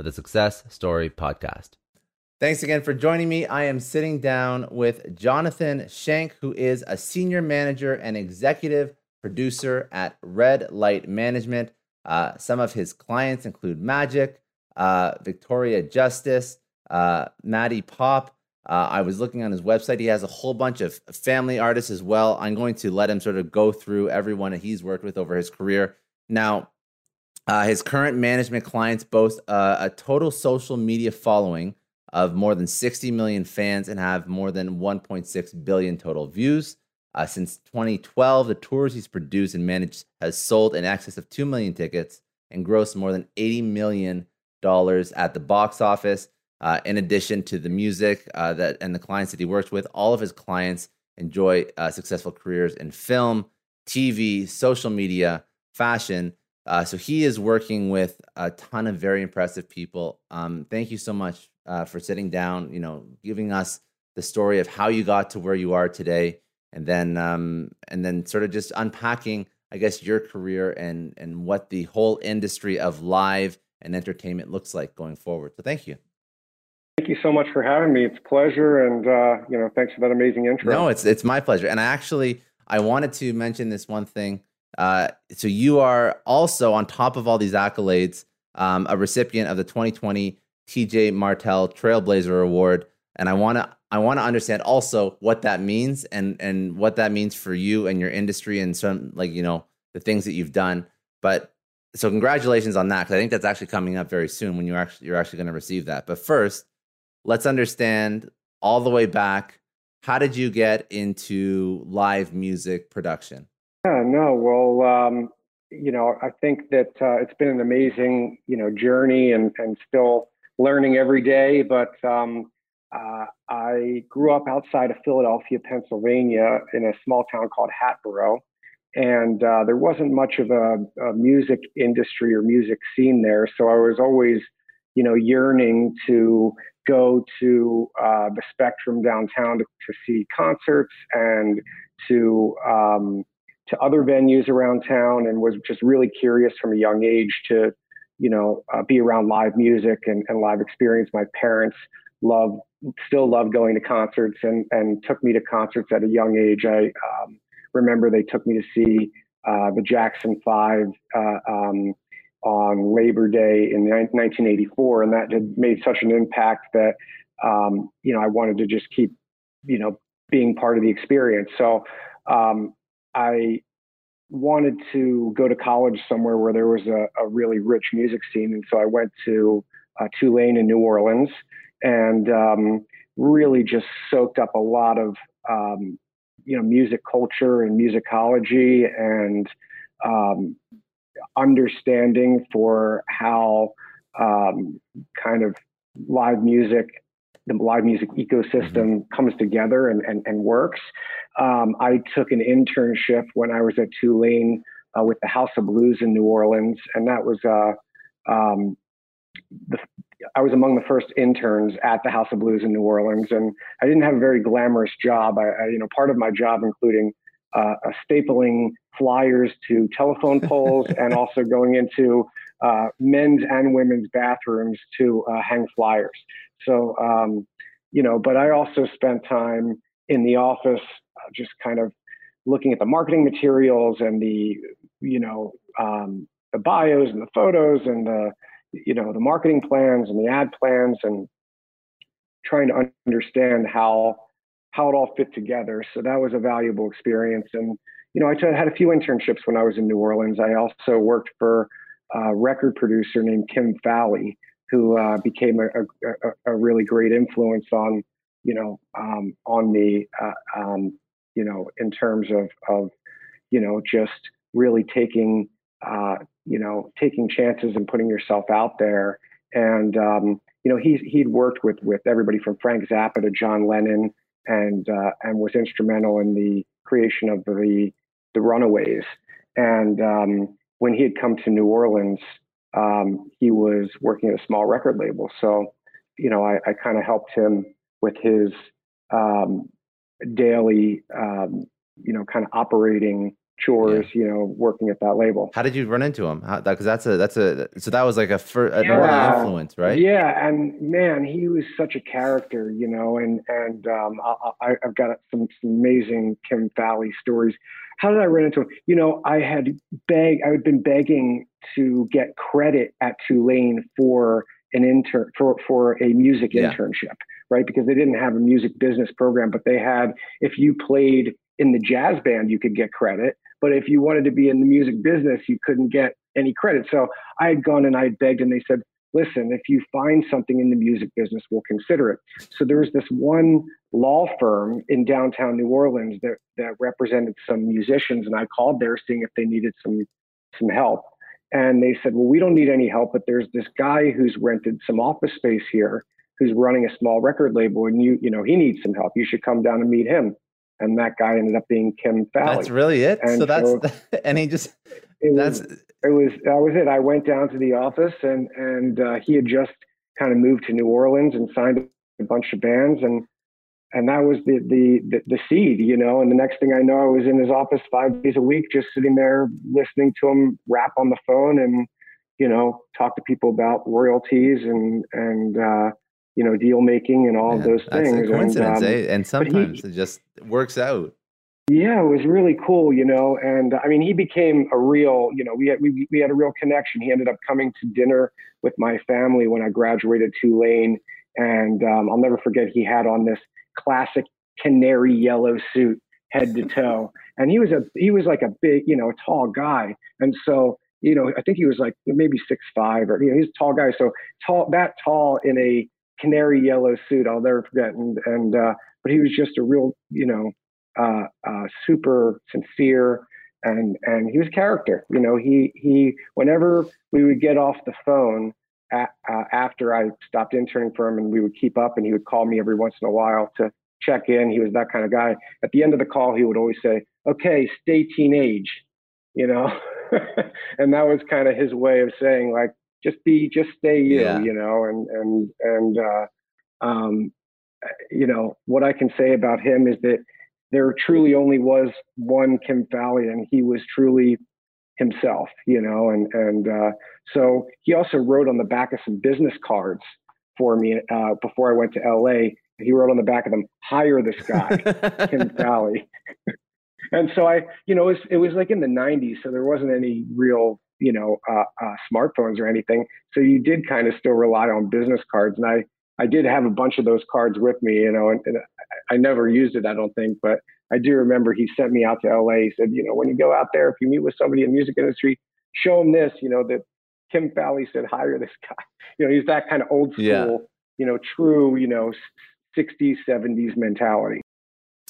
of the Success Story Podcast. Thanks again for joining me. I am sitting down with Jonathan Shank, who is a senior manager and executive producer at Red Light Management. Uh, some of his clients include Magic, uh, Victoria Justice, uh, Maddie Poppe. Uh, I was looking on his website. He has a whole bunch of family artists as well. I'm going to let him sort of go through everyone that he's worked with over his career. Now, uh, his current management clients boast uh, a total social media following of more than 60 million fans and have more than 1.6 billion total views. Uh, since 2012, the tours he's produced and managed has sold in excess of 2 million tickets and grossed more than 80 million dollars at the box office. Uh, in addition to the music uh, that and the clients that he works with, all of his clients enjoy uh, successful careers in film, TV, social media, fashion, uh, so he is working with a ton of very impressive people. Um, thank you so much uh, for sitting down, you know, giving us the story of how you got to where you are today, and then um, and then sort of just unpacking, I guess, your career and and what the whole industry of live and entertainment looks like going forward. So thank you. Thank you so much for having me. It's a pleasure, and uh, you know, thanks for that amazing intro. No, it's it's my pleasure. And I actually I wanted to mention this one thing uh, so you are also on top of all these accolades, um, a recipient of the 2020 TJ Martell Trailblazer Award, and I want to I want to understand also what that means and and what that means for you and your industry and some like you know the things that you've done. But so congratulations on that because I think that's actually coming up very soon when you actually you're actually going to receive that. But first, let's understand all the way back. How did you get into live music production? Yeah, no, well, um, you know, I think that uh, it's been an amazing, you know, journey and, and still learning every day. But um, uh, I grew up outside of Philadelphia, Pennsylvania, in a small town called Hatboro. And uh, there wasn't much of a, a, music industry or music scene there. So I was always, you know, yearning to go to uh, the Spectrum downtown to, to see concerts and to, um, to other venues around town and was just really curious from a young age to, you know, uh, be around live music and, and live experience. My parents love, still love going to concerts and, and took me to concerts at a young age. I um, remember they took me to see uh, the Jackson Five uh, um, on Labor Day in 1984, and that had made such an impact that um, you know I wanted to just keep you know being part of the experience. So um, I wanted to go to college somewhere where there was a, a really rich music scene. And so I went to uh, Tulane in New Orleans and um, really just soaked up a lot of, um, you know, music culture and musicology and um, understanding for how um, kind of live music the live music ecosystem mm-hmm. comes together and, and, and works. Um, I took an internship when I was at Tulane uh, with the House of Blues in New Orleans, and that was uh, um, the, I was among the first interns at the House of Blues in New Orleans, and I didn't have a very glamorous job. I, I you know, part of my job including uh, stapling flyers to telephone poles and also going into uh, men's and women's bathrooms to uh, hang flyers. So, um, you know, but I also spent time in the office uh, just kind of looking at the marketing materials and the, you know, um, the bios and the photos and the, you know, the marketing plans and the ad plans and trying to understand how how it all fit together. So that was a valuable experience. And you know, I had a few internships when I was in New Orleans. I also worked for a record producer named Kim Fowley, who uh, became a, a, a, really great influence on, you know, um, on me, uh, um, you know, in terms of, of, you know, just really taking, uh, you know, taking chances and putting yourself out there. And, um, you know, he's, he'd worked with, with everybody from Frank Zappa to John Lennon and, uh, and was instrumental in the creation of the, the Runaways. And um, when he had come to New Orleans, um, he was working at a small record label. So, you know, I, I kind of helped him with his um, daily, um, you know, kind of operating chores, yeah. you know, working at that label. How did you run into him? Because that, that's a that's a so that was like a first an yeah. influence, right? Yeah, and man, he was such a character, you know, and and um, I, have got some, some amazing Kim Fowley stories. How did I run into him? You know, I had beg I had been begging to get credit at Tulane for an intern for for a music yeah. internship, right? Because they didn't have a music business program, but they had if you played in the jazz band, you could get credit. But if you wanted to be in the music business, you couldn't get any credit. So I had gone and I had begged, and they said, listen, if you find something in the music business, we'll consider it. So there was this one law firm in downtown New Orleans that, that represented some musicians, and I called there seeing if they needed some some help. And they said, well, we don't need any help, but there's this guy who's rented some office space here who's running a small record label, and you you know he needs some help. You should come down and meet him and that guy ended up being Kim Fowley. That's really it. And so that's so and he just it that's was, it was that was it. I went down to the office and and uh, he had just kind of moved to New Orleans and signed a bunch of bands and and that was the, the the the seed, you know. And the next thing I know, I was in his office five days a week, just sitting there listening to him rap on the phone and you know talk to people about royalties and and uh, you know, deal making and all of those things. That's coincidence, and, um, eh? and sometimes he, it just works out. Yeah, it was really cool, you know. And I mean, he became a real, you know, we had we, we had a real connection. He ended up coming to dinner with my family when I graduated Tulane, and um, I'll never forget. He had on this classic canary yellow suit, head to toe, and he was a he was like a big, you know, a tall guy, and so you know, I think he was like maybe six five or you know, he's a tall guy. So tall, that tall in a canary yellow suit. I'll never forget. And, and uh, but he was just a real, you know, uh, uh, super sincere and and he was character. You know, he he whenever we would get off the phone uh, after I stopped interning for him, and we would keep up, and he would call me every once in a while to check in. He was that kind of guy. At the end of the call, he would always say, "Okay, stay teenage," you know, and that was kind of his way of saying like, just be just stay you yeah. you know and and and uh, um, you know what i can say about him is that there truly only was one kim Fowley, and he was truly himself you know and and uh, so he also wrote on the back of some business cards for me uh, before i went to la he wrote on the back of them hire this guy kim Fowley. and so i you know it was, it was like in the 90s so there wasn't any real you know uh, uh, smartphones or anything. So you did kind of still rely on business cards, and I I did have a bunch of those cards with me, you know, and, and I never used it, I don't think, but I do remember he sent me out to LA. He said, you know, when you go out there, if you meet with somebody in the music industry, show them this, you know, that Kim Fowley said, hire this guy. You know, he's that kind of old school, yeah. you know, true, you know, 60s, 70s mentality.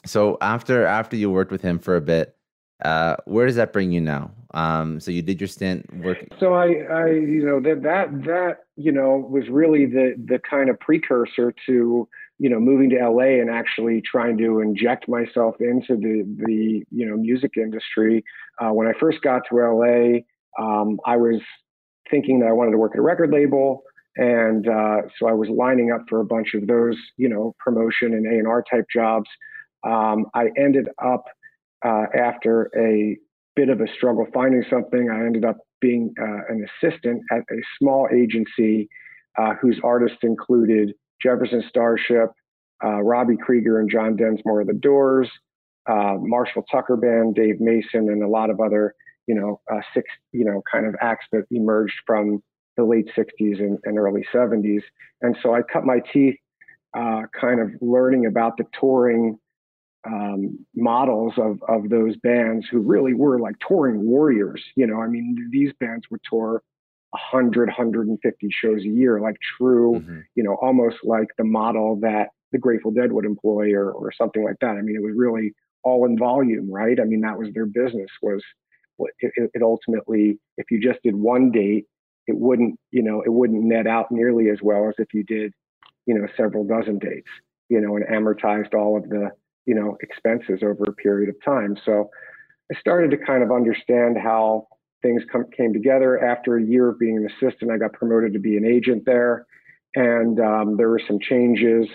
So after after you worked with him for a bit, uh, where does that bring you now? Um, so you did your stint working. So I, I, you know, that that that you know was really the the kind of precursor to you know moving to LA and actually trying to inject myself into the the you know music industry. Uh, when I first got to LA, um, I was thinking that I wanted to work at a record label. And uh, so I was lining up for a bunch of those, you know, promotion and A&R type jobs. Um, I ended up, uh, after a bit of a struggle finding something, I ended up being uh, an assistant at a small agency uh, whose artists included Jefferson Starship, uh, Robby Krieger and John Densmore of the Doors, uh, Marshall Tucker Band, Dave Mason, and a lot of other, you know, uh, six, you know, kind of acts that emerged from the late 60s and, and early 70s. And so I cut my teeth kind of learning about the touring um, models of, of those bands who really were like touring warriors. You know, I mean, these bands would tour 100, 150 shows a year, like true, mm-hmm. you know, almost like the model that the Grateful Dead would employ or, or something like that. I mean, it was really all in volume, right? I mean, that was their business was it, it ultimately, if you just did one date, it wouldn't, you know, it wouldn't net out nearly as well as if you did, you know, several dozen dates, you know, and amortized all of the, you know, expenses over a period of time. So I started to kind of understand how things come, came together. After a year of being an assistant, I got promoted to be an agent there. And um, there were some changes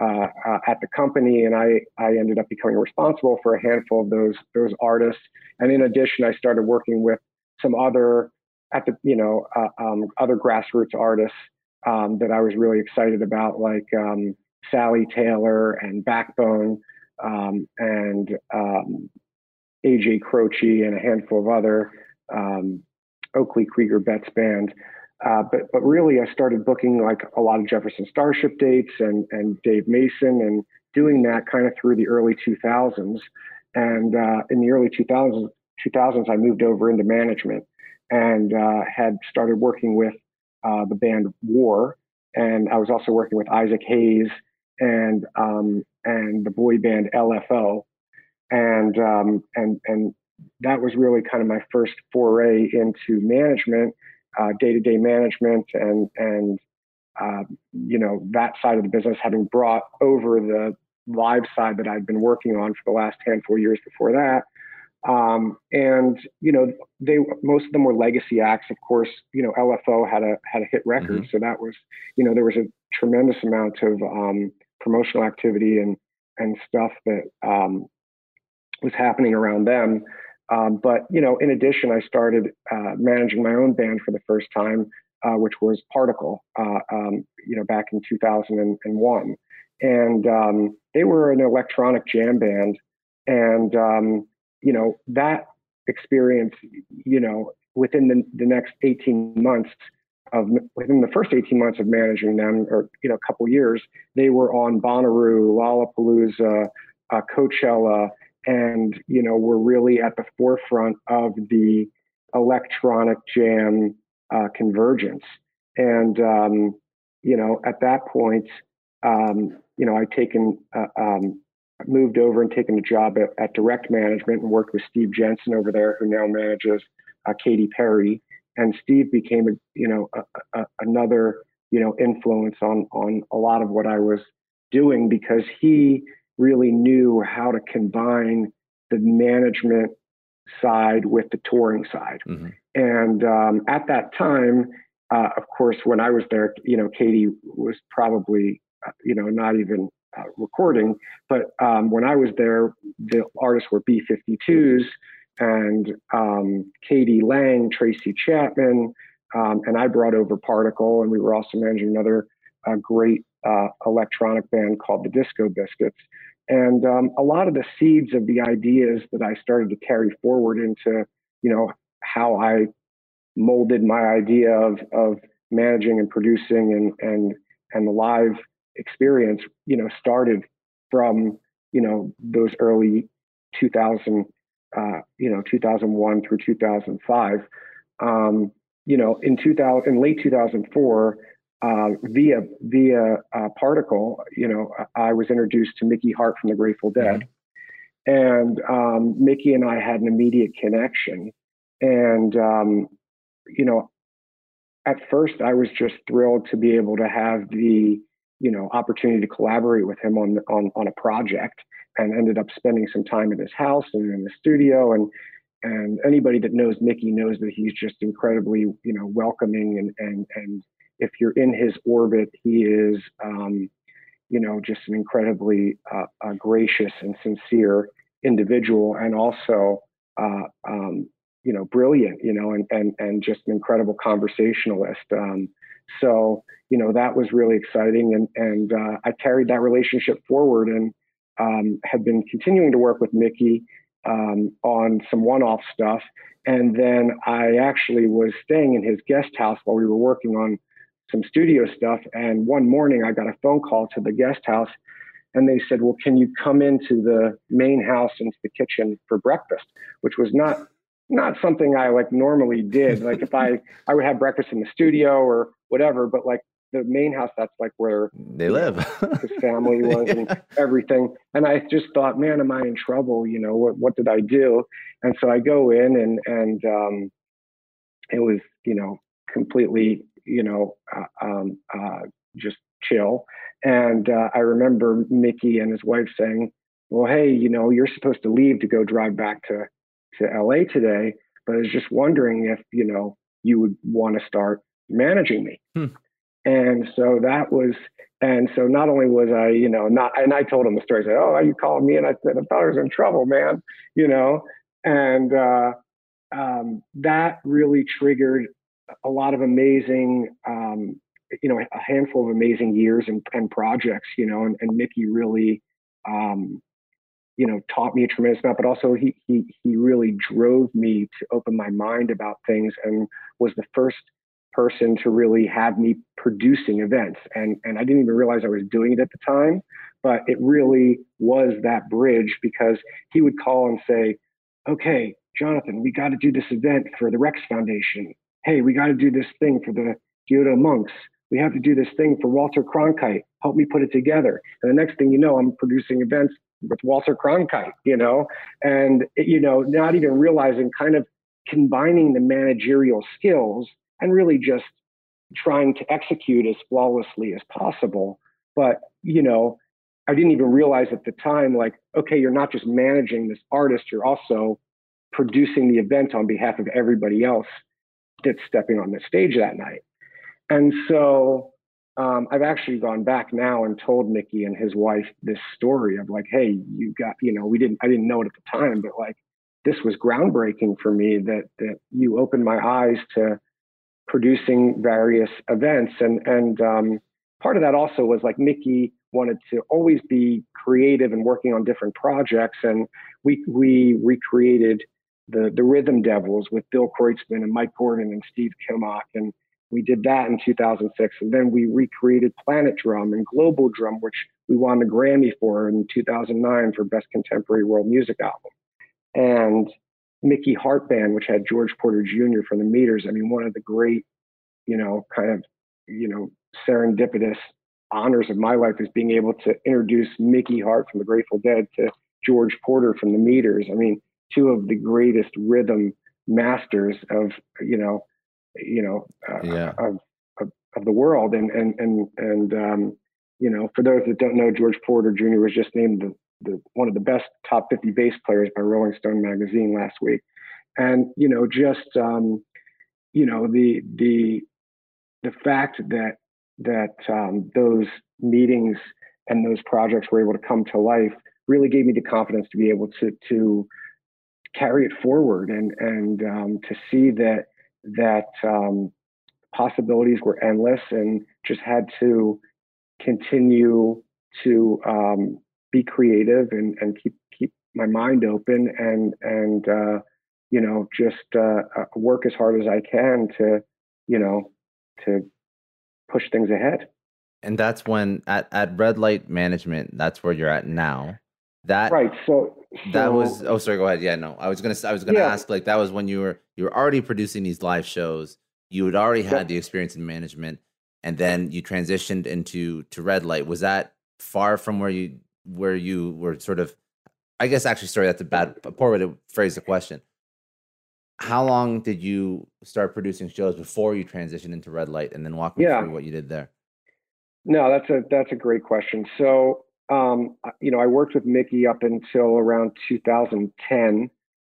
uh, uh, at the company, and I, I ended up becoming responsible for a handful of those those artists. And in addition, I started working with some other at the you know uh, um, other grassroots artists um, that I was really excited about, like um, Sally Taylor and Backbone um, and um, AJ Croce and a handful of other um, Oakley Krieger Betts band. Uh, but but really, I started booking like a lot of Jefferson Starship dates and and Dave Mason and doing that kind of through the early 2000s. And uh, in the early 2000s, 2000s, I moved over into management and uh, had started working with uh, the band War, and I was also working with Isaac Hayes and um, and the boy band LFO, and um, and and that was really kind of my first foray into management day to day management and and uh, you know that side of the business, having brought over the live side that I'd been working on for the last handful of years before that. Um, and you know, they most of them were legacy acts. Of course, you know, LFO had a had a hit record, mm-hmm. so that was you know there was a tremendous amount of um, promotional activity and and stuff that um, was happening around them. Um, but you know, in addition, I started uh, managing my own band for the first time, uh, which was Particle. Uh, um, you know, back in 2001, and um, they were an electronic jam band, and um, you know that experience, you know, within the, the next 18 months of within the first 18 months of managing them, or you know, a couple years, they were on Bonnaroo, Lollapalooza, uh, Coachella and you know we're really at the forefront of the electronic jam uh, convergence. And um, you know at that point um, you know i'd taken uh, um, moved over and taken a job at, at, direct management and worked with steve jensen over there who now manages uh, katy perry and steve became a, you know a, a, another you know influence on on a lot of what i was doing because he really knew how to combine the management side with the touring side. Mm-hmm. And um, at that time, uh, of course, when I was there, you know, Katy was probably, uh, you know, not even uh, recording. But um, when I was there, the artists were B52s and um, k.d. lang, Tracy Chapman, um, and I brought over Particle, and we were also managing another uh, great uh, electronic band called the Disco Biscuits. And um, a lot of the seeds of the ideas that I started to carry forward into, you know, how I molded my idea of of managing and producing and and and the live experience, you know, started from you know those early 2000, uh, you know, 2001 through 2005. Um, you know, in 2000, in late 2004, uh, via via uh, Particle, you know, I was introduced to Mickey Hart from the Grateful Dead, mm-hmm. and um, Mickey and I had an immediate connection. And um, you know, at first, I was just thrilled to be able to have the you know opportunity to collaborate with him on on on a project, and ended up spending some time at his house and in the studio. And and anybody that knows Mickey knows that he's just incredibly, you know, welcoming and and and if you're in his orbit, he is, um, you know, just an incredibly uh, uh, gracious and sincere individual, and also, uh, um, you know, brilliant, you know, and and and just an incredible conversationalist. Um, so, you know, that was really exciting, and and uh, I carried that relationship forward, and um, have been continuing to work with Mickey um, on some one-off stuff. And then I actually was staying in his guest house while we were working on some studio stuff. And one morning I got a phone call to the guest house and they said, well, can you come into the main house into the kitchen for breakfast, which was not, not something I like normally did. Like if I, I would have breakfast in the studio or whatever, but like the main house, that's like where they live. His family was yeah. and everything. And I just thought, man, am I in trouble? You know, what, what did I do? And so I go in and, and, um, it was, you know, completely you know, uh, um, uh, just chill. And uh, I remember Mickey and his wife saying, "Well, hey, you know, you're supposed to leave to go drive back to to LA today, but I was just wondering if you know you would want to start managing me." Hmm. And so that was, and so not only was I, you know, not, and I told him the story. I said, "Oh, you called me?" And I said, "I thought I was in trouble, man," you know, and uh, um, that really triggered a lot of amazing, um, you know, a handful of amazing years and, and projects, you know, and, and Mickey really, um, you know, taught me a tremendous amount, but also he, he, he really drove me to open my mind about things and was the first person to really have me producing events. And, and I didn't even realize I was doing it at the time, but it really was that bridge because he would call and say, okay, Jonathan, we got to do this event for the Rex Foundation hey, we got to do this thing for the Gyuto monks. We have to do this thing for Walter Cronkite. Help me put it together. And the next thing you know, I'm producing events with Walter Cronkite, you know, and, you know, not even realizing kind of combining the managerial skills and really just trying to execute as flawlessly as possible. But, you know, I didn't even realize at the time, like, okay, you're not just managing this artist, you're also producing the event on behalf of everybody else that's stepping on the stage that night. And so um, I've actually gone back now and told Mickey and his wife this story of like, hey, you got, you know, we didn't, I didn't know it at the time, but like, this was groundbreaking for me that that you opened my eyes to producing various events and and um, part of that also was like Mickey wanted to always be creative and working on different projects and we we recreated the the Rhythm Devils with Bill Kreutzmann and Mike Gordon and Steve Kimock, and we did that in 2006. And then we recreated Planet Drum and Global Drum, which we won a Grammy for in 2009 for Best Contemporary World Music Album. And Mickey Hart Band, which had George Porter Jr. from the Meters. I mean, one of the great, you know, kind of, you know, serendipitous honors of my life is being able to introduce Mickey Hart from the Grateful Dead to George Porter from the Meters. I mean, two of the greatest rhythm masters of you know you know uh, yeah. of, of, of the world and and and and um, you know for those that don't know George Porter Jr. was just named the, the one of the best top 50 bass players by Rolling Stone magazine last week. And you know just um, you know the the the fact that that um, those meetings and those projects were able to come to life really gave me the confidence to be able to to carry it forward and and um, to see that that um, possibilities were endless and just had to continue to um, be creative and, and keep keep my mind open and and uh, you know just uh, uh work as hard as I can to you know to push things ahead. And that's when at, at Red Light Management, that's where you're at now. That right. So, so that was. Oh, sorry. Go ahead. Yeah. No, I was gonna. I was gonna yeah. ask. Like that was when you were you were already producing these live shows. You had already had the experience in management, and then you transitioned into to Red Light. Was that far from where you where you were sort of? I guess actually, sorry, that's a bad a poor way to phrase the question. How long did you start producing shows before you transitioned into Red Light, and then walk me yeah. through what you did there? No, that's a that's a great question. So um, you know, I worked with Mickey up until around 2010.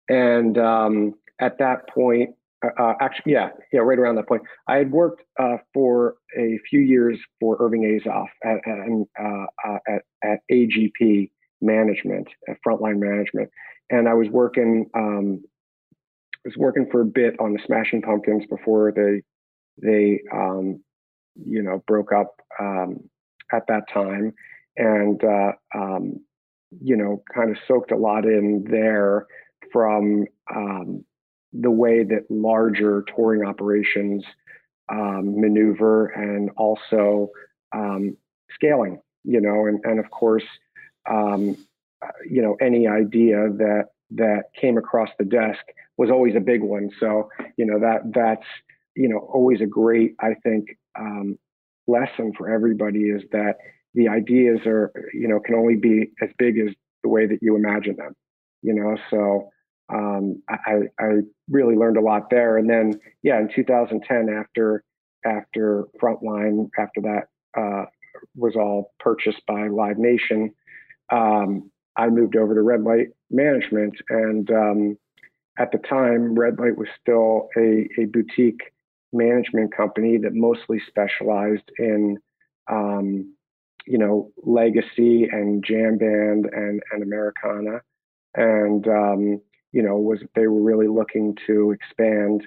And um, at that point, uh, uh, actually, yeah, yeah, right around that point, I had worked uh, for a few years for Irving Azoff at at, uh, uh, at, at AGP Management, at Frontline Management, and I was working um, was working for a bit on the Smashing Pumpkins before they they um, you know broke up um, at that time, and uh, um, you know kind of soaked a lot in there from um, the way that larger touring operations um, maneuver and also um, scaling. You know, and and of course. you know any idea that that came across the desk was always a big one. So, you know, that that's, you know, always a great, I think, um, lesson for everybody is that the ideas are, you know, can only be as big as the way that you imagine them, you know, so um, I, I really learned a lot there. And then, yeah, in 2010, after, after Frontline, after that uh, was all purchased by Live Nation, um, I moved over to Red Light Management and, um, at the time, Red Light was still a, a boutique management company that mostly specialized in, um, you know, legacy and jam band and, and Americana. And, um, you know, was they were really looking to expand,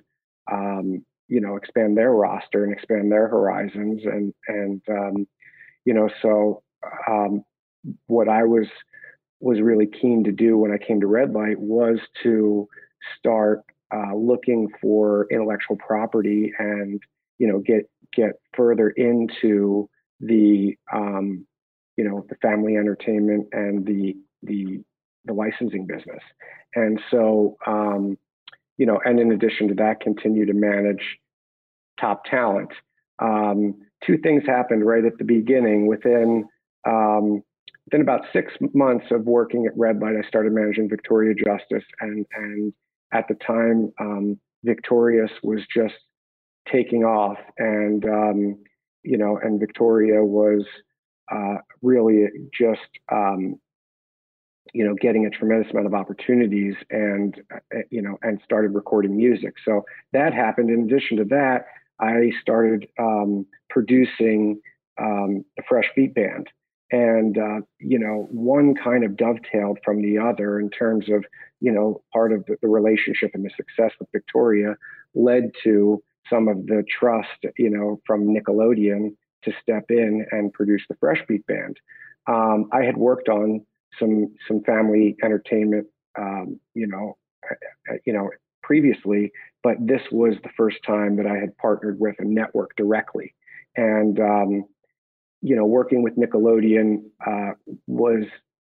um, you know, expand their roster and expand their horizons. And, and, um, you know, so um, what I was, was really keen to do when I came to Red Light was to start uh, looking for intellectual property and you know get get further into the um, you know the family entertainment and the the the licensing business. And so um, you know and in addition to that continue to manage top talent. Um, two things happened right at the beginning. Within um, within about six months of working at red light i started managing victoria justice and and at the time, um, Victorious was just taking off, and um, you know, and Victoria was uh, really just um, you know getting a tremendous amount of opportunities, and uh, you know, and started recording music. So that happened. In addition to that, I started um, producing um, the Fresh Beat Band, and uh, you know one kind of dovetailed from the other in terms of you know part of the, the, relationship and the success with victoria led to some of the trust you know from nickelodeon to step in and produce the fresh beat band um, i had worked on some some family entertainment um, you know uh, uh, you know previously but this was the first time that i had partnered with a network directly. And um, you know, working with Nickelodeon uh, was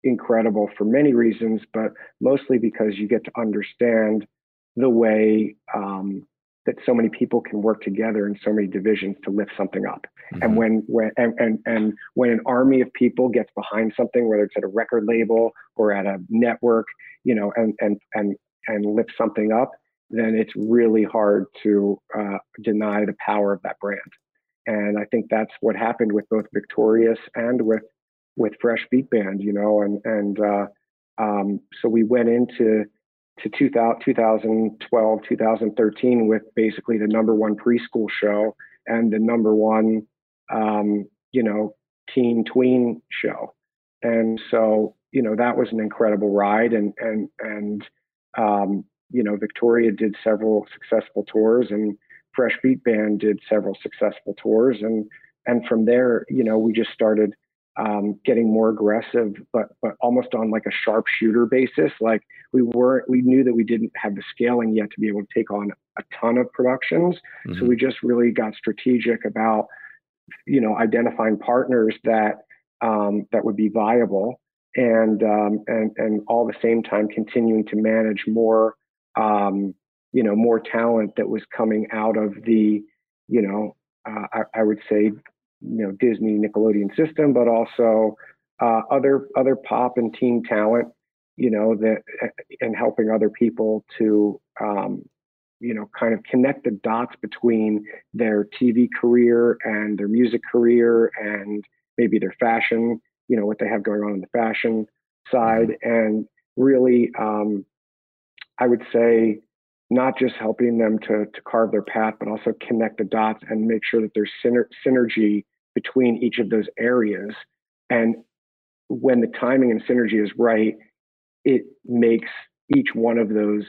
incredible for many reasons, but mostly because you get to understand the way um, that so many people can work together in so many divisions to lift something up. Mm-hmm. And when when and, and and when an army of people gets behind something, whether it's at a record label or at a network, you know, and and and and lift something up, then it's really hard to uh, deny the power of that brand. And I think that's what happened with both Victorious and with with Fresh Beat Band, you know, and and uh, um, so we went into to 2000, 2012, 2013 with basically the number one preschool show and the number one, um, you know, teen tween show. And so, you know, that was an incredible ride. And, and, and, um, you know, Victoria did several successful tours and Fresh Beat Band did several successful tours, and and from there, you know, we just started um, getting more aggressive, but but almost on like a sharpshooter basis. Like we weren't, we knew that we didn't have the scaling yet to be able to take on a ton of productions. Mm-hmm. So we just really got strategic about, you know, identifying partners that um, that would be viable, and um, and and all the same time continuing to manage more um, you know more talent that was coming out of the you know uh, I, I, would say you know Disney Nickelodeon system, but also uh, other other pop and teen talent you know that and helping other people to um, you know kind of connect the dots between their TV career and their music career and maybe their fashion you know what they have going on in the fashion side and really um, I would say not just helping them to, to carve their path, but also connect the dots and make sure that there's syner- synergy between each of those areas. And when the timing and synergy is right, it makes each one of those,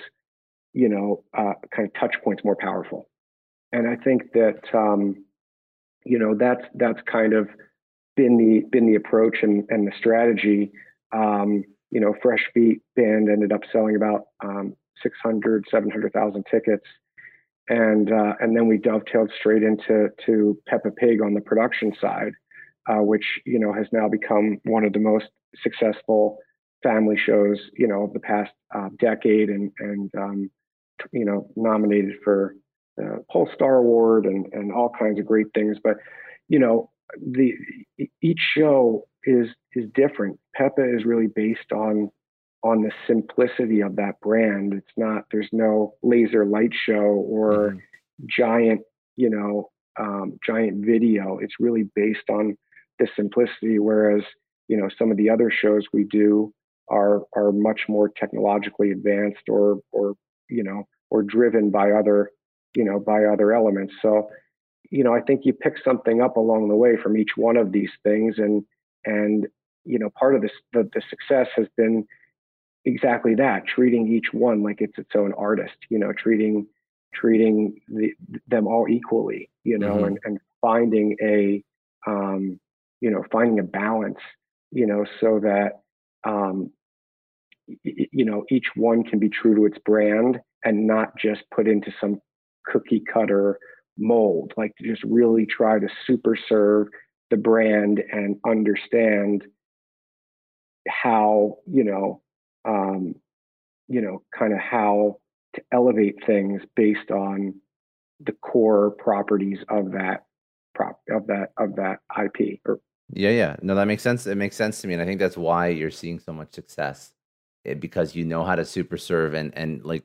you know, uh, kind of touch points more powerful. And I think that, um, you know, that's that's kind of been the been the approach and, and the strategy. Um, you know, Fresh Beat Band ended up selling about um, 600, 700,000 tickets. And, uh, and then we dovetailed straight into to Peppa Pig on the production side, uh, which, you know, has now become one of the most successful family shows, you know, of the past uh, decade and, and um, you know, nominated for the Pollstar Award and, and all kinds of great things. But, you know, the each show is is different. Peppa is really based on on the simplicity of that brand. It's not there's no laser light show or mm-hmm. giant, you know, um, giant video. It's really based on the simplicity. Whereas you know some of the other shows we do are are much more technologically advanced or or you know or driven by other you know by other elements. So you know I think you pick something up along the way from each one of these things and and you know part of this the, the success has been exactly that treating each one like it's its own artist you know treating treating the, them all equally you know mm-hmm. and, and finding a um, you know finding a balance you know so that um, y- you know each one can be true to its brand and not just put into some cookie cutter mold like to just really try to super serve the brand and understand how you know um, you know, kind of how to elevate things based on the core properties of that prop of that of that IP. Or yeah, yeah, no, that makes sense. It makes sense to me, and I think that's why you're seeing so much success it, eh, because you know how to super serve and and like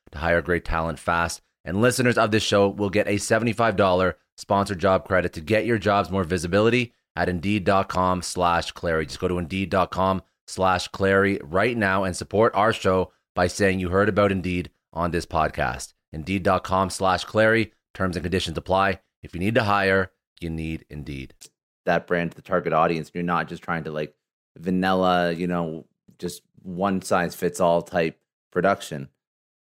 to hire great talent fast. And listeners of this show will get a $75 sponsored job credit to get your jobs more visibility at indeed.com slash Clary. Just go to indeed.com slash Clary right now and support our show by saying you heard about Indeed on this podcast. Indeed.com slash Clary. Terms and conditions apply. If you need to hire, you need Indeed. That brand to the target audience. You're not just trying to like vanilla, you know, just one size fits all type production.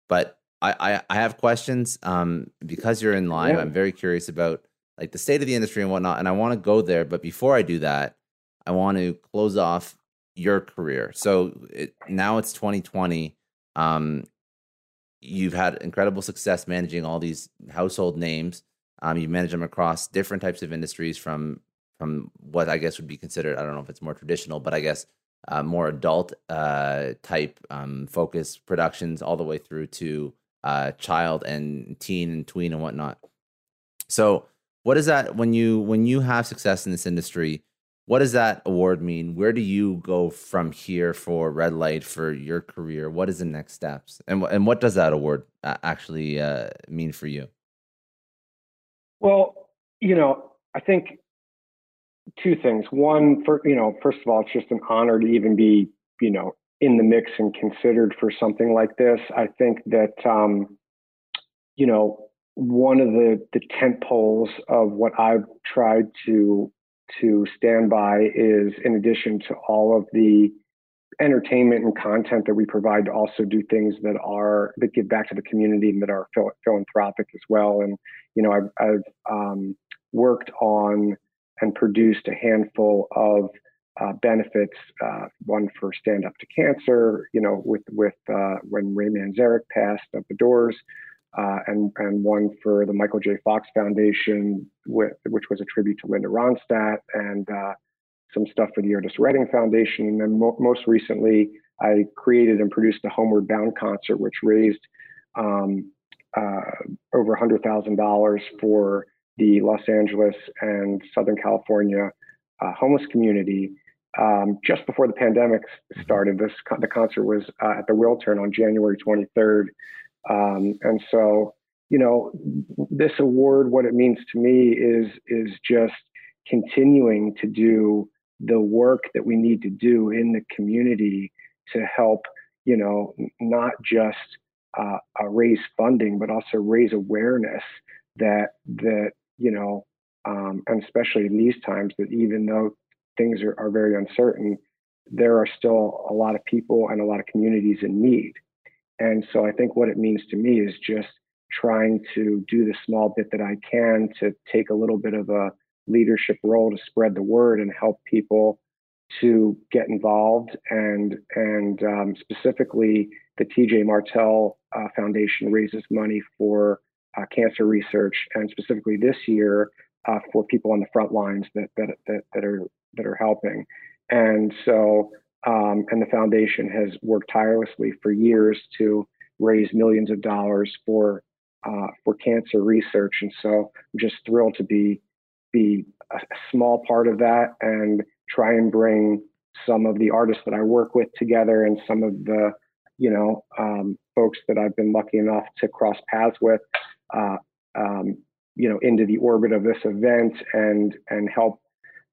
But I, I, I have questions um, because you're in live. Yeah. I'm very curious about like the state of the industry and whatnot, and I want to go there. But before I do that, I want to close off your career. So it, now it's 2020. Um, you've had incredible success managing all these household names. Um, you manage them across different types of industries, from from what I guess would be considered. I don't know if it's more traditional, but I guess uh, more adult uh, type um, focus productions, all the way through to uh, child and teen and tween and whatnot. So, what is that when you when you have success in this industry? What does that award mean? Where do you go from here for Red Light for your career? What is the next steps, and and what does that award actually uh, mean for you? Well, you know, I think two things. One, for you know, first of all, it's just an honor to even be, you know, in the mix and considered for something like this. I think that, um, you know, one of the the tent poles of what I've tried to to stand by is in addition to all of the entertainment and content that we provide to also do things that are that give back to the community and that are philanthropic as well and you know i've, I've um, worked on and produced a handful of uh, benefits uh, one for stand up to cancer you know with with uh, when ray manzarek passed of the doors uh, and and one for the Michael J. Fox Foundation, with, which was a tribute to Linda Ronstadt, and uh, some stuff for the Otis Redding Foundation. And then mo- most recently, I created and produced the Homeward Bound concert, which raised um, uh, over $100,000 for the Los Angeles and Southern California homeless community. Um, just before the pandemic started, this the concert was uh, at the Wiltern on January 23rd. Um, and so, you know, this award, what it means to me is is just continuing to do the work that we need to do in the community to help, you know, not just uh, uh, raise funding, but also raise awareness that that you know, um, and especially in these times, that even though things are, are very uncertain, there are still a lot of people and a lot of communities in need. And so I think what it means to me is just trying to do the small bit that I can to take a little bit of a leadership role to spread the word and help people to get involved and and um, specifically the TJ Martell uh, Foundation raises money for uh, cancer research and specifically this year uh, for people on the front lines that, that that that are that are helping and so um, and the foundation has worked tirelessly for years to raise millions of dollars for uh, for cancer research. And so I'm just thrilled to be be a, small part of that and try and bring some of the artists that I work with together and some of the you know um, folks that I've been lucky enough to cross paths with. Uh, um, you know, into the orbit of this event and and help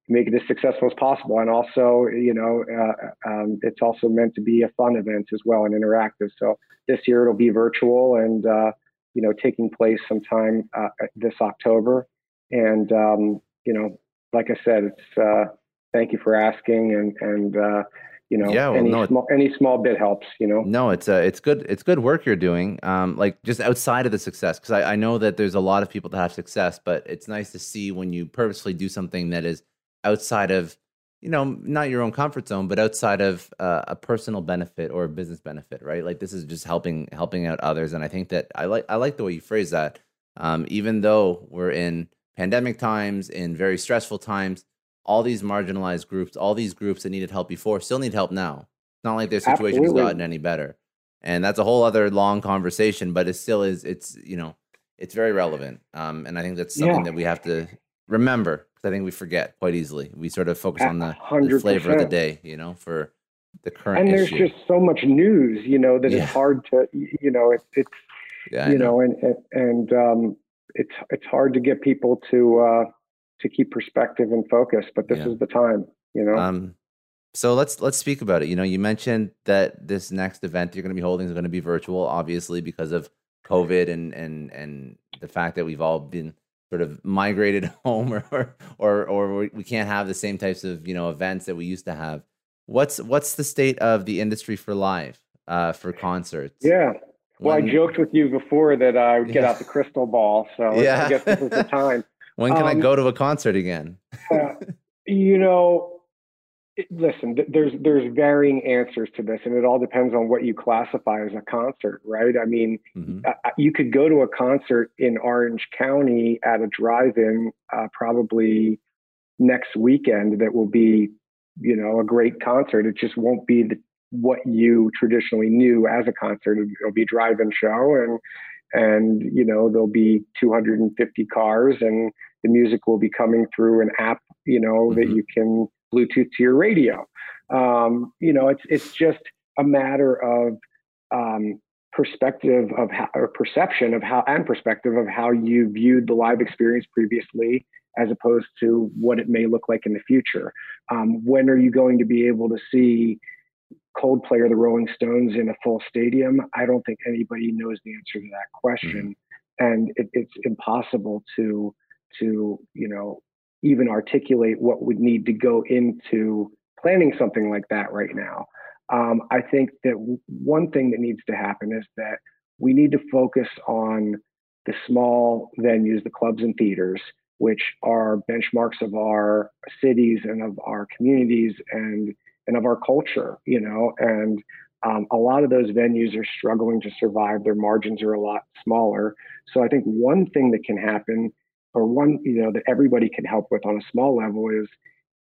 make it as successful as possible. And also, you know, uh, um, it's also meant to be a fun event as well and interactive. So this year it'll be virtual and, uh, you know, taking place sometime uh, this October. And, um, you know, like I said, it's, uh, thank you for asking and, and, uh, you know, yeah, well, any no, small any small bit helps. You know, no, it's uh, it's good. It's good work you're doing. Um, like just outside of the success, because I, I know that there's a lot of people that have success, but it's nice to see when you purposely do something that is outside of you know not your own comfort zone but outside of uh, a personal benefit or a business benefit right? Like this is just helping helping out others and i think that i like i like the way you phrase that. Um, even though we're in pandemic times in very stressful times all these marginalized groups all these groups that needed help before still need help now. It's not like their situation has gotten any better and that's a whole other long conversation but it still is it's you know it's very relevant um, and i think that's something yeah. that we have to remember I think we forget quite easily. We sort of focus on the, the, flavor of the day, you know, for the current. And there's issue. just so much news, you know, that yeah. it's hard to, you know, it, it's, yeah, you know, know, and and um, it's it's hard to get people to uh, to keep perspective and focus. But this yeah. is the time, you know. Um, so let's let's speak about it. You know, you mentioned that this next event you're going to be holding is going to be virtual, obviously because of COVID and and and the fact that we've all been sort of migrated home or or or we can't have the same types of you know events that we used to have. What's what's the state of the industry for live uh, for concerts? Yeah. Well when, i joked with you before that i would get yeah. out the crystal ball so yeah. i guess this is the time. When can um, i go to a concert again? uh, you know listen there's there's varying answers to this and it all depends on what you classify as a concert right i mean mm-hmm. uh, you could go to a concert in orange county at a drive-in uh, probably next weekend that will be you know a great concert it just won't be the, what you traditionally knew as a concert it'll be a drive-in show and and you know there'll be 250 cars and the music will be coming through an app you know mm-hmm. that you can Bluetooth to your radio. Um, you know, it's it's just a matter of um, perspective of how, or perception of how, and perspective of how you viewed the live experience previously, as opposed to what it may look like in the future. Um, when are you going to be able to see Coldplay or the Rolling Stones in a full stadium? I don't think anybody knows the answer to that question. and it, it's impossible to to you know even articulate what would need to go into planning something like that right now. Um, I think that one thing that needs to happen is that we need to focus on the small venues, the clubs and theaters, which are benchmarks of our cities and of our communities and and of our culture, you know, and um, a lot of those venues are struggling to survive. Their margins are a lot smaller. So I think one thing that can happen, or one, you know, that everybody can help with on a small level is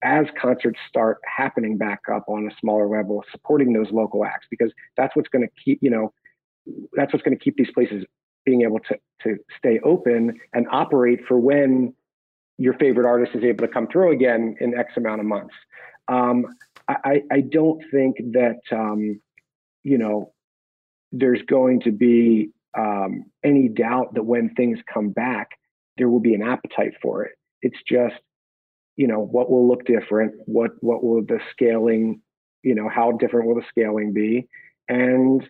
as concerts start happening back up on a smaller level, supporting those local acts, because that's what's going to keep, you know, that's what's going to keep these places being able to, to stay open and operate for when your favorite artist is able to come through again in X amount of months. Um, I, I don't think that um, you know, there's going to be um, any doubt that when things come back, there will be an appetite for it. It's just, you know, what will look different? What what will the scaling, you know, how different will the scaling be? And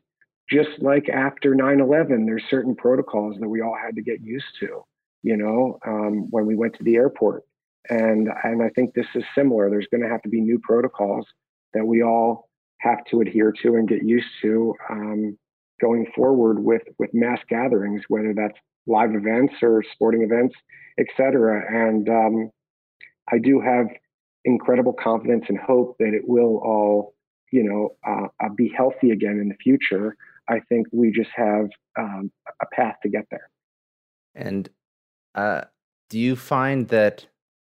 just like after 9/11, there's certain protocols that we all had to get used to. You know, um, when we went to the airport, and and I think this is similar. There's going to have to be new protocols that we all have to adhere to and get used to um, going forward with with mass gatherings, whether that's live events or sporting events, etc. And um, I do have incredible confidence and hope that it will all, you know, uh, uh be healthy again in the future. I think we just have um, a path to get there. And uh, do you find that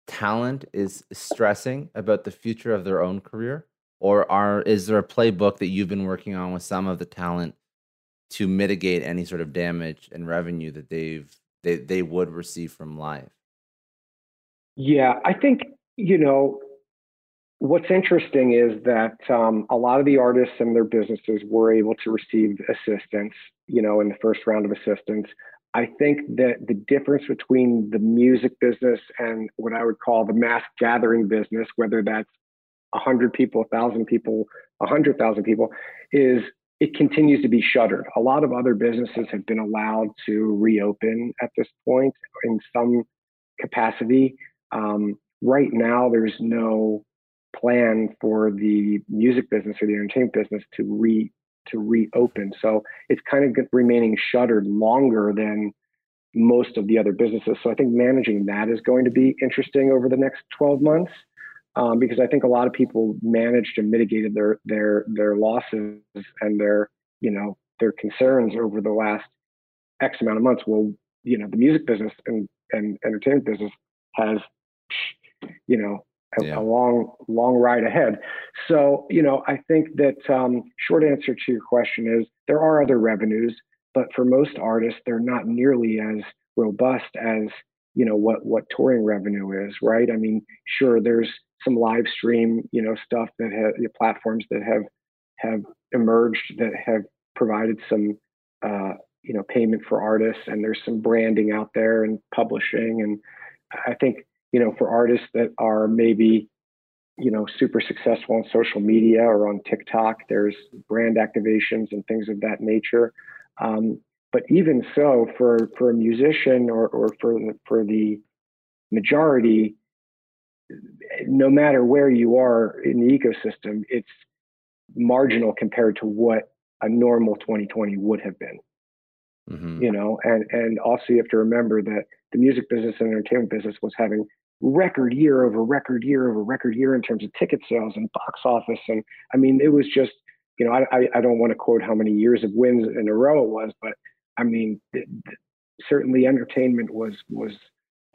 talent is stressing about the future of their own career? or are is there a playbook that you've been working on with some of the talent to mitigate any sort of damage and revenue that they've they, they would receive from live yeah i think you know what's interesting is that um, a lot of the artists and their businesses were able to receive assistance you know in the first round of assistance. I think that the difference between the music business and what i would call the mass gathering business whether that's 100 people, 1,000 people, 100,000 people, is it continues to be shuttered. A lot of other businesses have been allowed to reopen at this point in some capacity. Um, right now, there's no plan for the music business or the entertainment business to re to reopen. So it's kind of remaining shuttered longer than most of the other businesses. So I think managing that is going to be interesting over the next 12 months um, because I think a lot of people managed and mitigated their their their losses and their you know their concerns over the last X amount of months. Well, you know, the music business and and entertainment business has you know a, yeah. a long long ride ahead. So you know, I think that um, short answer to your question is there are other revenues, but for most artists, they're not nearly as robust as you know what what touring revenue is right i mean sure there's some live stream, you know, stuff that have platforms that have have emerged that have provided some, uh, you know, payment for artists, and there's some branding out there and publishing, and I think you know for artists that are maybe you know super successful on social media or on TikTok, there's brand activations and things of that nature. Um, but even so, for for a musician or or for for the majority, no matter where you are in the ecosystem, it's marginal compared to what a normal 2020 would have been. Mm-hmm. You know, and and also you have to remember that the music business and entertainment business was having record year over record year over record year in terms of ticket sales and box office, and I mean it was just you know I I, don't want to quote how many years of wins in a row it was, but I mean certainly entertainment was was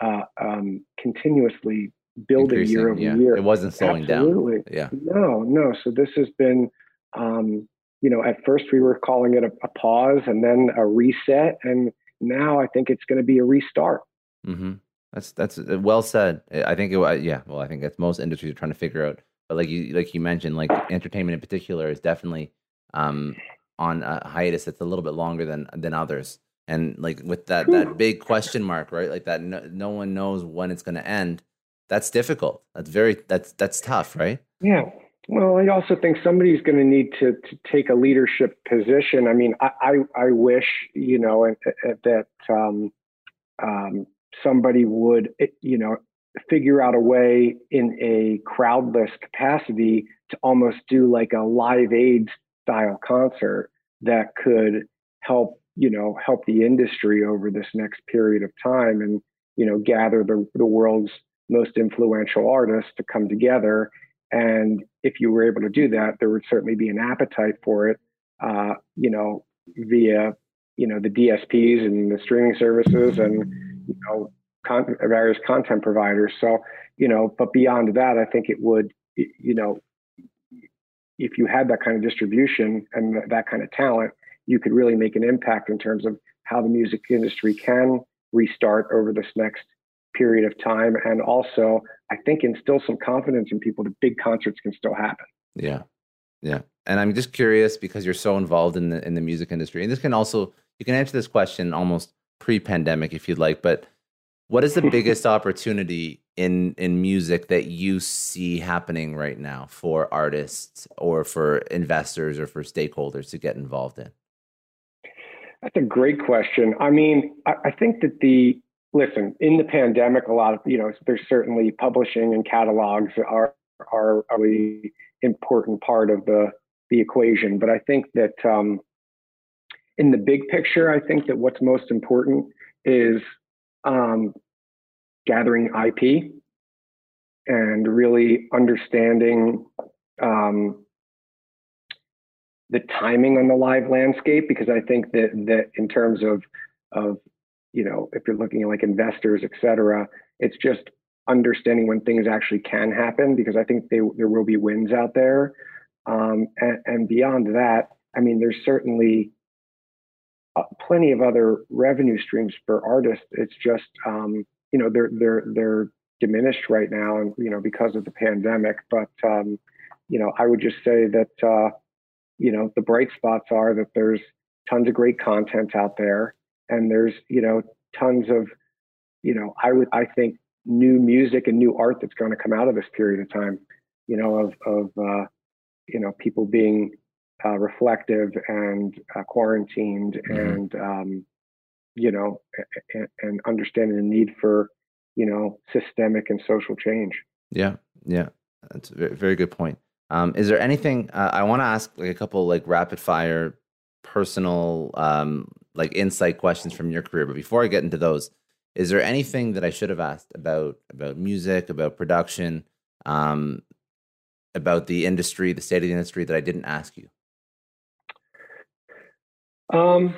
uh, um, continuously building Increasing, year over yeah. year. It wasn't slowing Absolutely. down. Yeah. No, no. So this has been, um, you know, at first we were calling it a, a, pause and then a reset, and now I think it's going to be a restart. Mm-hmm. That's that's uh, well said. I think it. Yeah. Well, I think that's most industries are trying to figure out. But like you like you mentioned, like entertainment in particular is definitely um, on a hiatus that's a little bit longer than than others. And like with that that big question mark, right? Like that, no, no one knows when it's going to end that's difficult. That's very that's that's tough, right? Yeah. Well, I also think somebody's going to need to to take a leadership position. I mean, I I, I wish you know that um, um, somebody would you know figure out a way in a crowdless capacity to almost do like a live aid style concert that could help you know help the industry over this next period of time and you know gather the, the world's most influential artists to come together. And if you were able to do that there would certainly be an appetite for it uh, you know via you know the dsps and the streaming services and you know con- various content providers. So you know but beyond that i think it would you know if you had that kind of distribution and that kind of talent you could really make an impact in terms of how the music industry can restart over this next period of time and also i think instill some confidence in people that big concerts can still happen. Yeah. Yeah. And i'm just curious because you're so involved in the in the music industry and this can also you can answer this question almost pre-pandemic if you'd like but what is the biggest opportunity in in music that you see happening right now for artists or for investors or for stakeholders to get involved in? That's a great question. I mean, I, I think that the listen in the pandemic, a lot of you know, there's certainly publishing and catalogs are are a really important part of the the equation. But I think that um, in the big picture, I think that what's most important is um, gathering IP and really understanding um, the timing on the live landscape because I think that that in terms of of you know if you're looking at like investors, et cetera, it's just understanding when things actually can happen because I think they, there will be wins out there. Um, and, and, beyond that, I mean, there's certainly uh, plenty of other revenue streams for artists. It's just um, you know they're they're they're diminished right now, and you know because of the pandemic. But um, you know, I would just say that uh, you know, the bright spots are that there's tons of great content out there and there's, you know, tons of, you know, I would, I think new music and new art that's going to come out of this period of time, you know, of, of, uh, you know, people being uh, reflective and uh, quarantined mm-hmm. and, um, you know, and, and understanding the need for, you know, systemic and social change. Yeah. Yeah. That's a very, very good point. Um, is there anything uh, I want to ask like a couple like rapid fire personal um, like insight questions from your career? But before I get into those, is there anything that I should have asked about about music, about production, um, about the industry, the state of the industry that I didn't ask you? Um,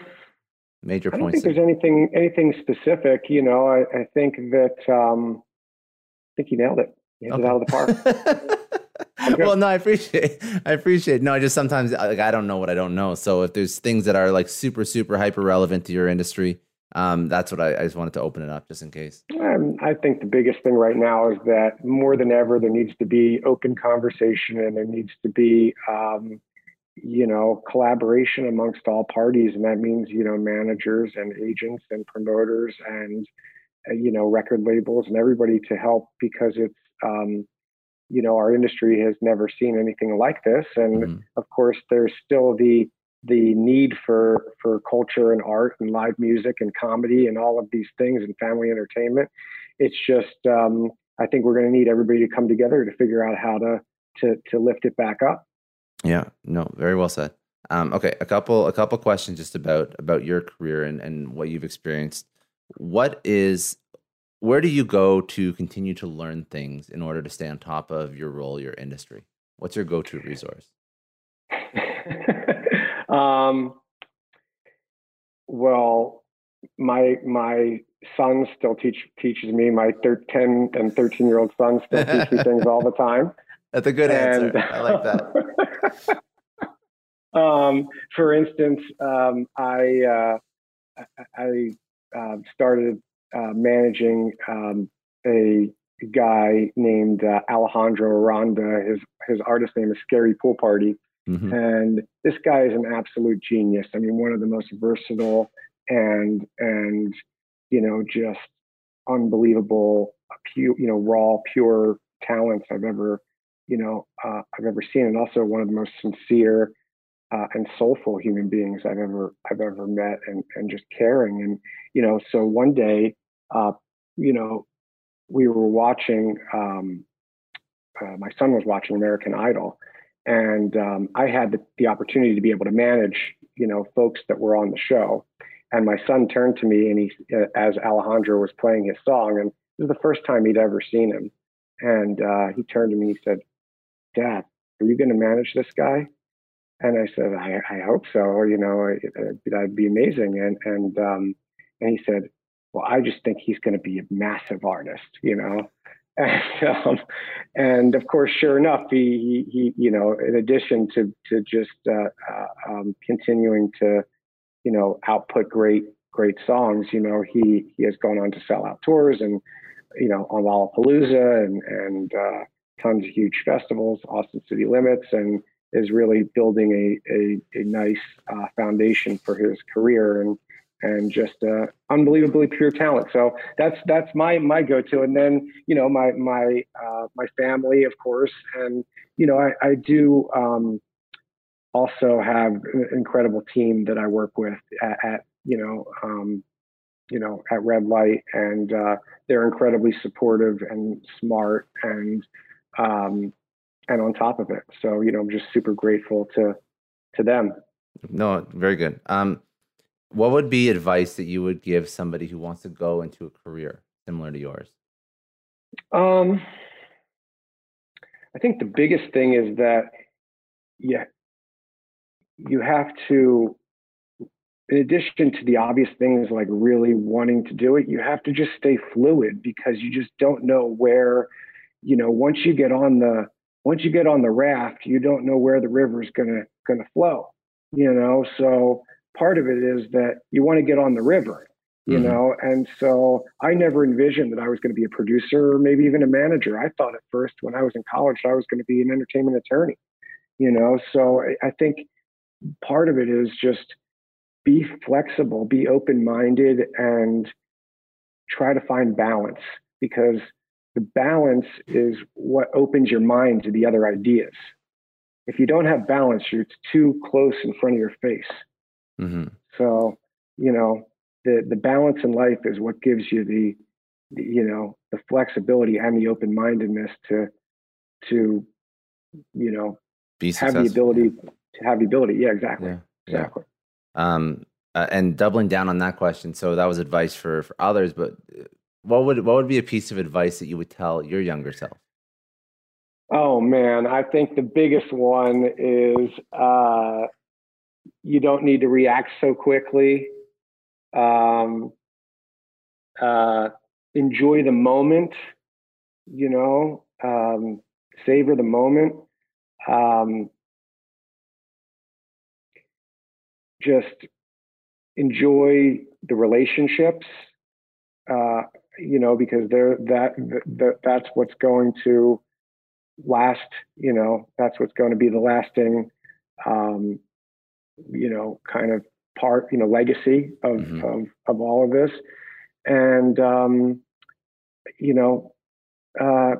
Major I don't points. think there's anything anything specific. You know, I, I think that um, I think you nailed it. You hit okay. it out of the park. well, no, I appreciate, I appreciate. No, I just sometimes like I don't know what I don't know. So if there's things that are like super, super hyper relevant to your industry, um, that's what I, I, just wanted to open it up just in case. Um, I think the biggest thing right now is that more than ever there needs to be open conversation and there needs to be, um, you know, collaboration amongst all parties, and that means you know managers and agents and promoters and uh, you know record labels and everybody to help because it's um, you know our industry has never seen anything like this. And mm-hmm. of course there's still the the need for for culture and art and live music and comedy and all of these things and family entertainment. It's just um, i think we're going to need everybody to come together to figure out how to to to lift it back up. Yeah. No very well said. Um, okay a couple a couple questions just about about your career and and what you've experienced. What is where do you go to continue to learn things in order to stay on top of your role, your industry? What's your go-to resource? um, well, my my son still teach teaches me. My thir- ten and thirteen year old son still teach me things all the time. That's a good and, answer. I like that. um, for instance, um, I uh, I uh, started uh, managing um, a guy named uh, Alejandro Aranda. His his artist name is Scary Pool Party, mm-hmm. and this guy is an absolute genius. I mean, one of the most versatile and and you know just unbelievable, pure you know raw, pure talents I've ever you know uh, I've ever seen, and also one of the most sincere uh, and soulful human beings I've ever I've ever met, and and just caring. And you know, so one day, uh, you know, we were watching. Um, uh, my son was watching American Idol, and um, I had the, the opportunity to be able to manage, you know, folks that were on the show. And my son turned to me, and he, uh, as Alejandro was playing his song, and it was the first time he'd ever seen him. And uh, he turned to me, he said, "Dad, are you going to manage this guy?" And I said, "I, I hope so. You know, that'd be amazing." And and um, and he said, "Well, I just think he's going to be a massive artist. You know." And, um, and of course, sure enough, he, he, he, you know, in addition to to just uh, uh, um, continuing to, you know, output great great songs, you know, he he has gone on to sell out tours and, you know, on Lollapalooza and and uh, tons of huge festivals, Austin City Limits, and is really building a a, a nice uh, foundation for his career. And and just uh, unbelievably pure talent. So that's that's my my go-to. And then you know my my uh, my family, of course, and you know I, I do um, also have an incredible team that I work with at, at you know um, you know at Red Light, and uh, they're incredibly supportive and smart and um, and on top of it. So you know I'm just super grateful to to them. No, very good. Um, what would be advice that you would give somebody who wants to go into a career similar to yours? Um, I think the biggest thing is that yeah, you have to, in addition to the obvious things like really wanting to do it, you have to just stay fluid because you just don't know where, you know, once you get on the once you get on the raft, you don't know where the river is gonna gonna flow. You know, so part of it is that you want to get on the river, you mm-hmm. know? And so I never envisioned that I was going to be a producer or maybe even a manager. I thought at first when I was in college, that I was going to be an entertainment attorney, you know? So I, I think part of it is just be flexible, be open minded, and try to find balance because the balance is what opens your mind to the other ideas. If you don't have balance, you're too close in front of your face. Mm-hmm. So, you know, the the balance in life is what gives you the, the you know, the flexibility and the open mindedness to to you know Be have the ability to have the ability. Yeah, exactly. Yeah. Exactly. Yeah. Um, uh, and doubling down on that question. So that was advice for for others, but uh, what would what would be a piece of advice that you would tell your younger self? Oh man, I think the biggest one is uh, you don't need to react so quickly. Um, uh, enjoy the moment, you know, um, savor the moment. Um, just enjoy the relationships, uh, you know, because they're that, that that's what's going to last. You know, that's what's going to be the lasting um, you know, kind of part, you know, legacy of mm-hmm. of, of all of this. And um, you know, uh,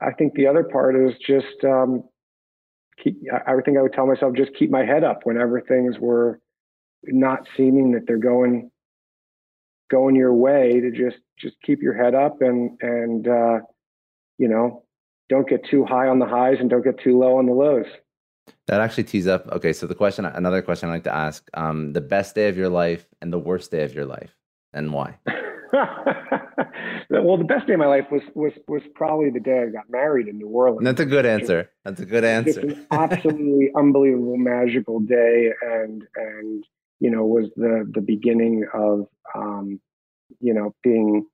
I think the other part is just um, keep. I think I would tell myself just keep my head up whenever things were not seeming that they're going going your way. To just just keep your head up and and uh, you know, don't get too high on the highs and don't get too low on the lows. That actually tees up. Okay, so the question, another question I like to ask: um, the best day of your life and the worst day of your life, and why? well, the best day of my life was was was probably the day I got married in New Orleans. That's a good answer. That's a good answer. It's an absolutely unbelievable, magical day, and and you know was the the beginning of um, you know being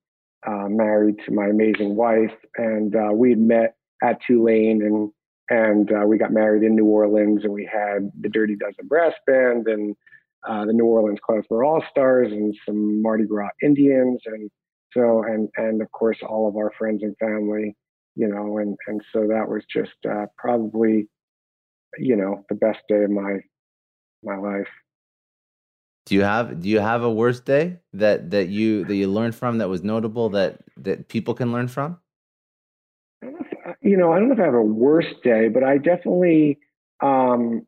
uh, married to my amazing wife, and uh, we had met at Tulane and and uh, we got married in New Orleans, and we had the Dirty Dozen Brass Band and uh, the New Orleans Klezmer All Stars and some Mardi Gras Indians, and so and and of course all of our friends and family, you know, and and so that was just uh, probably, you know, the best day of my my life. Do you have do you have a worst day that that you that you learned from that was notable that that people can learn from? you know, I don't know if I have a worst day, but I definitely um,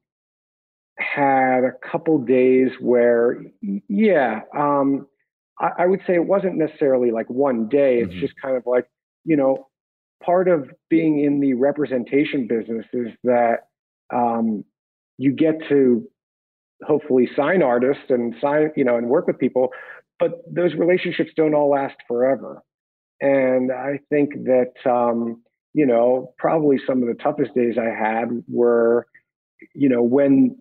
had a couple days where, yeah, um, I, I, would say it wasn't necessarily like one day. It's mm-hmm. just kind of like, you know, part of being in the representation business is that um, you get to hopefully sign artists and sign, you know, and work with people, but those relationships don't all last forever. And I think that, um, you know, probably some of the toughest days I had were, you know, when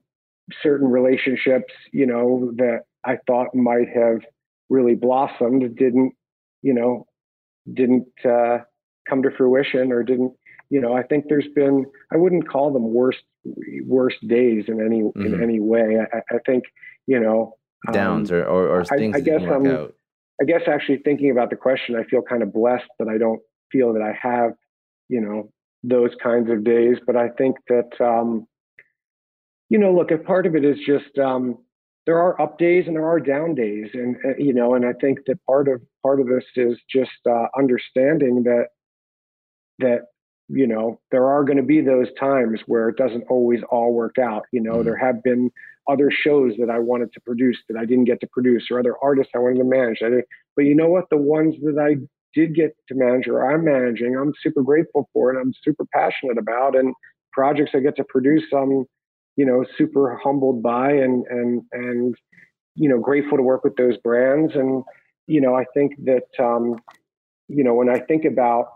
certain relationships, you know, that I thought might have really blossomed didn't, you know, didn't uh, come to fruition or didn't, you know, I think there's been, I wouldn't call them worst, worst days in any, mm-hmm. in any way. I, I, think, you know, downs um, or, or, or, things I, I guess I'm, out. I guess actually thinking about the question, I feel kind of blessed that I don't feel that I have, you know, those kinds of days. But I think that, um, you know, look, a part of it is just um, there are up days and there are down days, and uh, you know, and I think that part of part of this is just uh, understanding that that you know there are going to be those times where it doesn't always all work out. You know, mm-hmm. there have been other shows that I wanted to produce that I didn't get to produce, or other artists I wanted to manage. but you know what? The ones that I did get to manage or I'm managing, I'm super grateful for and I'm super passionate about. And projects I get to produce, I'm you know super humbled by and and and you know grateful to work with those brands. And you know I think that um, you know when I think about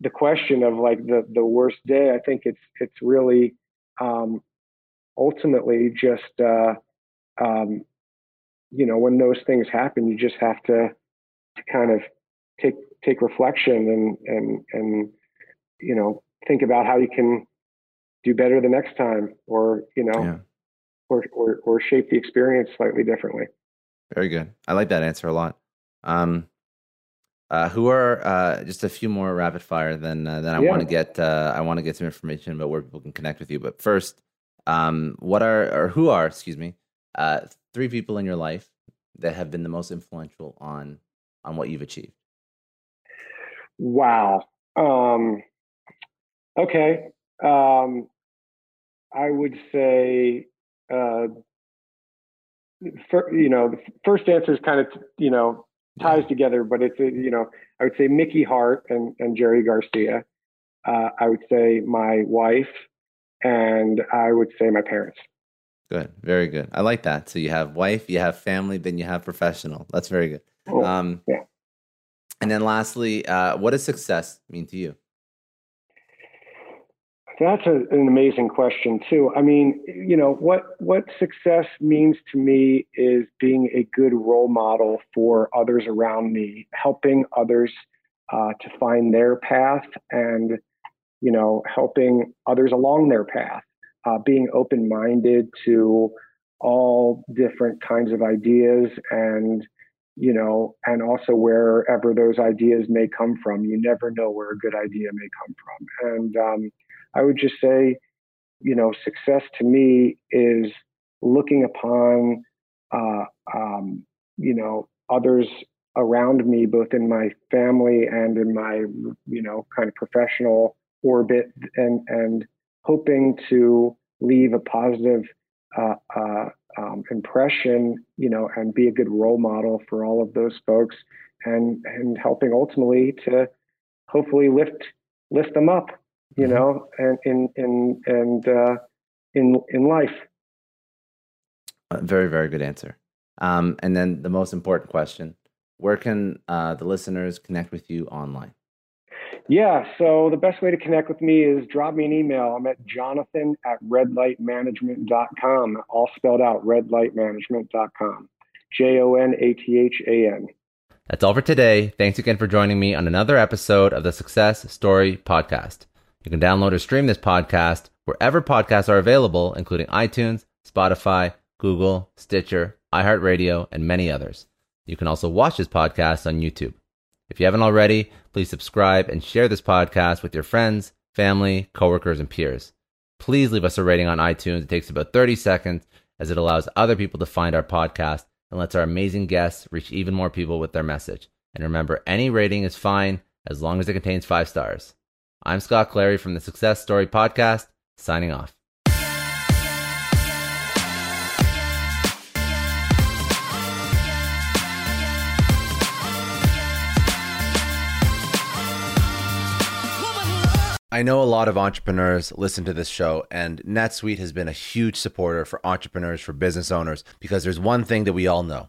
the question of like the the worst day, I think it's it's really um, ultimately just uh, um, you know when those things happen, you just have to, to kind of take take reflection and and and you know think about how you can do better the next time, or you know, yeah. or, or or shape the experience slightly differently. Very good. I like that answer a lot. Um, uh, who are uh, just a few more rapid fire? Then uh, then I yeah. want to get uh, I want to get some information about where people can connect with you. But first, um, what are or who are excuse me uh, three people in your life that have been the most influential on on what you've achieved? Wow. Um, okay. Um, I would say, uh, for, you know, the first answer is kind of, you know, ties together, but it's, you know, I would say Mickey Hart and, and Jerry Garcia. Uh, I would say my wife, and I would say my parents. Good, very good. I like that. So you have wife, you have family, then you have professional. That's very good. Cool. Um, yeah. And then lastly, uh, what does success mean to you? That's a, an amazing question too. I mean, you know, what what success means to me is being a good role model for others around me, helping others uh, to find their path, and you know, helping others along their path. Uh, being open minded to all different kinds of ideas and you know, and also wherever those ideas may come from. You never know where a good idea may come from. And um, I would just say, you know, success to me is looking upon, uh, um, you know, others around me, both in my family and in my, you know, kind of professional orbit, and and hoping to leave a positive uh, uh, um, impression, you know, and be a good role model for all of those folks, and and helping ultimately to hopefully lift lift them up you mm-hmm. know, and in in and uh, in in life. Very very good answer. Um, and then the most important question: Where can uh, the listeners connect with you online? Yeah, so the best way to connect with me is drop me an email. I'm at jonathan at redlightmanagement.com, all spelled out, redlightmanagement.com. J O N A T H A N. That's all for today. Thanks again for joining me on another episode of the Success Story Podcast. You can download or stream this podcast wherever podcasts are available, including iTunes, Spotify, Google, Stitcher, iHeartRadio, and many others. You can also watch this podcast on YouTube. If you haven't already, please subscribe and share this podcast with your friends, family, coworkers, and peers. Please leave us a rating on iTunes. It takes about 30 seconds as it allows other people to find our podcast and lets our amazing guests reach even more people with their message. And remember, any rating is fine as long as it contains five stars. I'm Scott Clary from the Success Story Podcast, signing off. I know a lot of entrepreneurs listen to this show, and NetSuite has been a huge supporter for entrepreneurs, for business owners, because there's one thing that we all know